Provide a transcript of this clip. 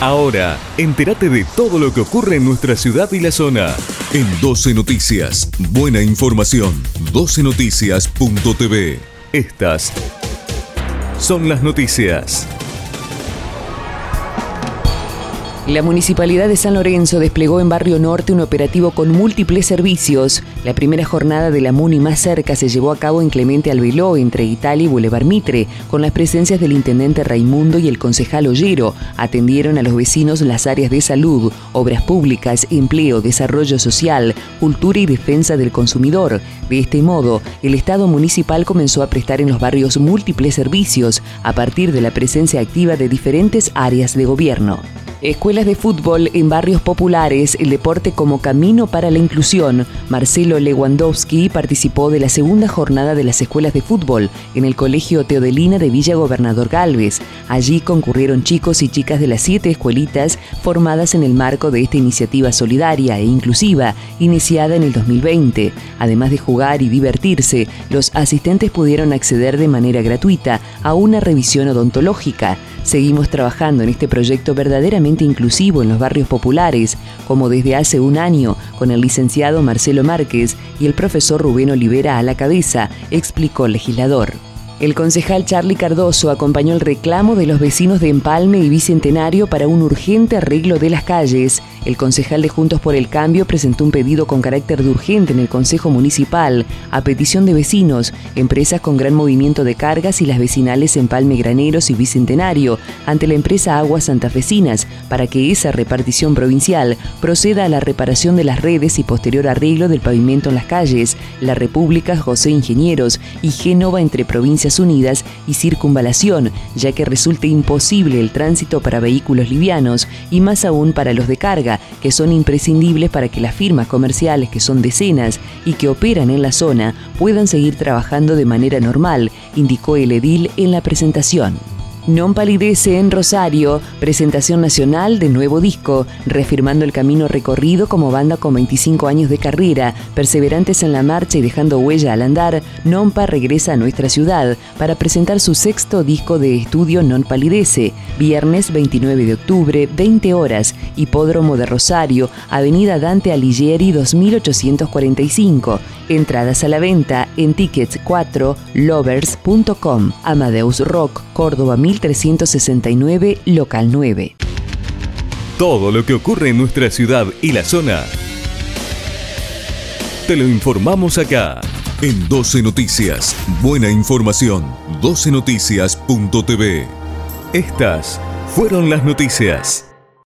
Ahora, entérate de todo lo que ocurre en nuestra ciudad y la zona. En 12 Noticias, buena información. 12noticias.tv. Estas son las noticias. La Municipalidad de San Lorenzo desplegó en Barrio Norte un operativo con múltiples servicios. La primera jornada de la MUNI más cerca se llevó a cabo en Clemente Albeló, entre Italia y Boulevard Mitre, con las presencias del intendente Raimundo y el concejal Ollero. Atendieron a los vecinos las áreas de salud, obras públicas, empleo, desarrollo social, cultura y defensa del consumidor. De este modo, el Estado municipal comenzó a prestar en los barrios múltiples servicios a partir de la presencia activa de diferentes áreas de gobierno. Escuelas de fútbol en barrios populares, el deporte como camino para la inclusión. Marcelo Lewandowski participó de la segunda jornada de las escuelas de fútbol en el Colegio Teodelina de Villa Gobernador Galvez. Allí concurrieron chicos y chicas de las siete escuelitas formadas en el marco de esta iniciativa solidaria e inclusiva iniciada en el 2020. Además de jugar y divertirse, los asistentes pudieron acceder de manera gratuita a una revisión odontológica. Seguimos trabajando en este proyecto verdaderamente inclusivo en los barrios populares, como desde hace un año, con el licenciado Marcelo Márquez y el profesor Rubén Olivera a la cabeza, explicó el legislador. El concejal Charlie Cardoso acompañó el reclamo de los vecinos de Empalme y Bicentenario para un urgente arreglo de las calles. El concejal de Juntos por el Cambio presentó un pedido con carácter de urgente en el Consejo Municipal a petición de vecinos, empresas con gran movimiento de cargas y las vecinales Empalme Graneros y Bicentenario ante la empresa Aguas Santafesinas para que esa repartición provincial proceda a la reparación de las redes y posterior arreglo del pavimento en las calles, La República, José Ingenieros y Génova entre provincias Unidas y circunvalación, ya que resulta imposible el tránsito para vehículos livianos y más aún para los de carga, que son imprescindibles para que las firmas comerciales, que son decenas y que operan en la zona, puedan seguir trabajando de manera normal, indicó el edil en la presentación. Non palidece en Rosario, presentación nacional de nuevo disco, reafirmando el camino recorrido como banda con 25 años de carrera, perseverantes en la marcha y dejando huella al andar, Nonpa regresa a nuestra ciudad para presentar su sexto disco de estudio Non Palidece, viernes 29 de octubre, 20 horas, Hipódromo de Rosario, Avenida Dante Alighieri 2845. Entradas a la venta en tickets4lovers.com. Amadeus Rock, Córdoba 1369, local 9. Todo lo que ocurre en nuestra ciudad y la zona. Te lo informamos acá. En 12 Noticias. Buena información. 12noticias.tv. Estas fueron las noticias.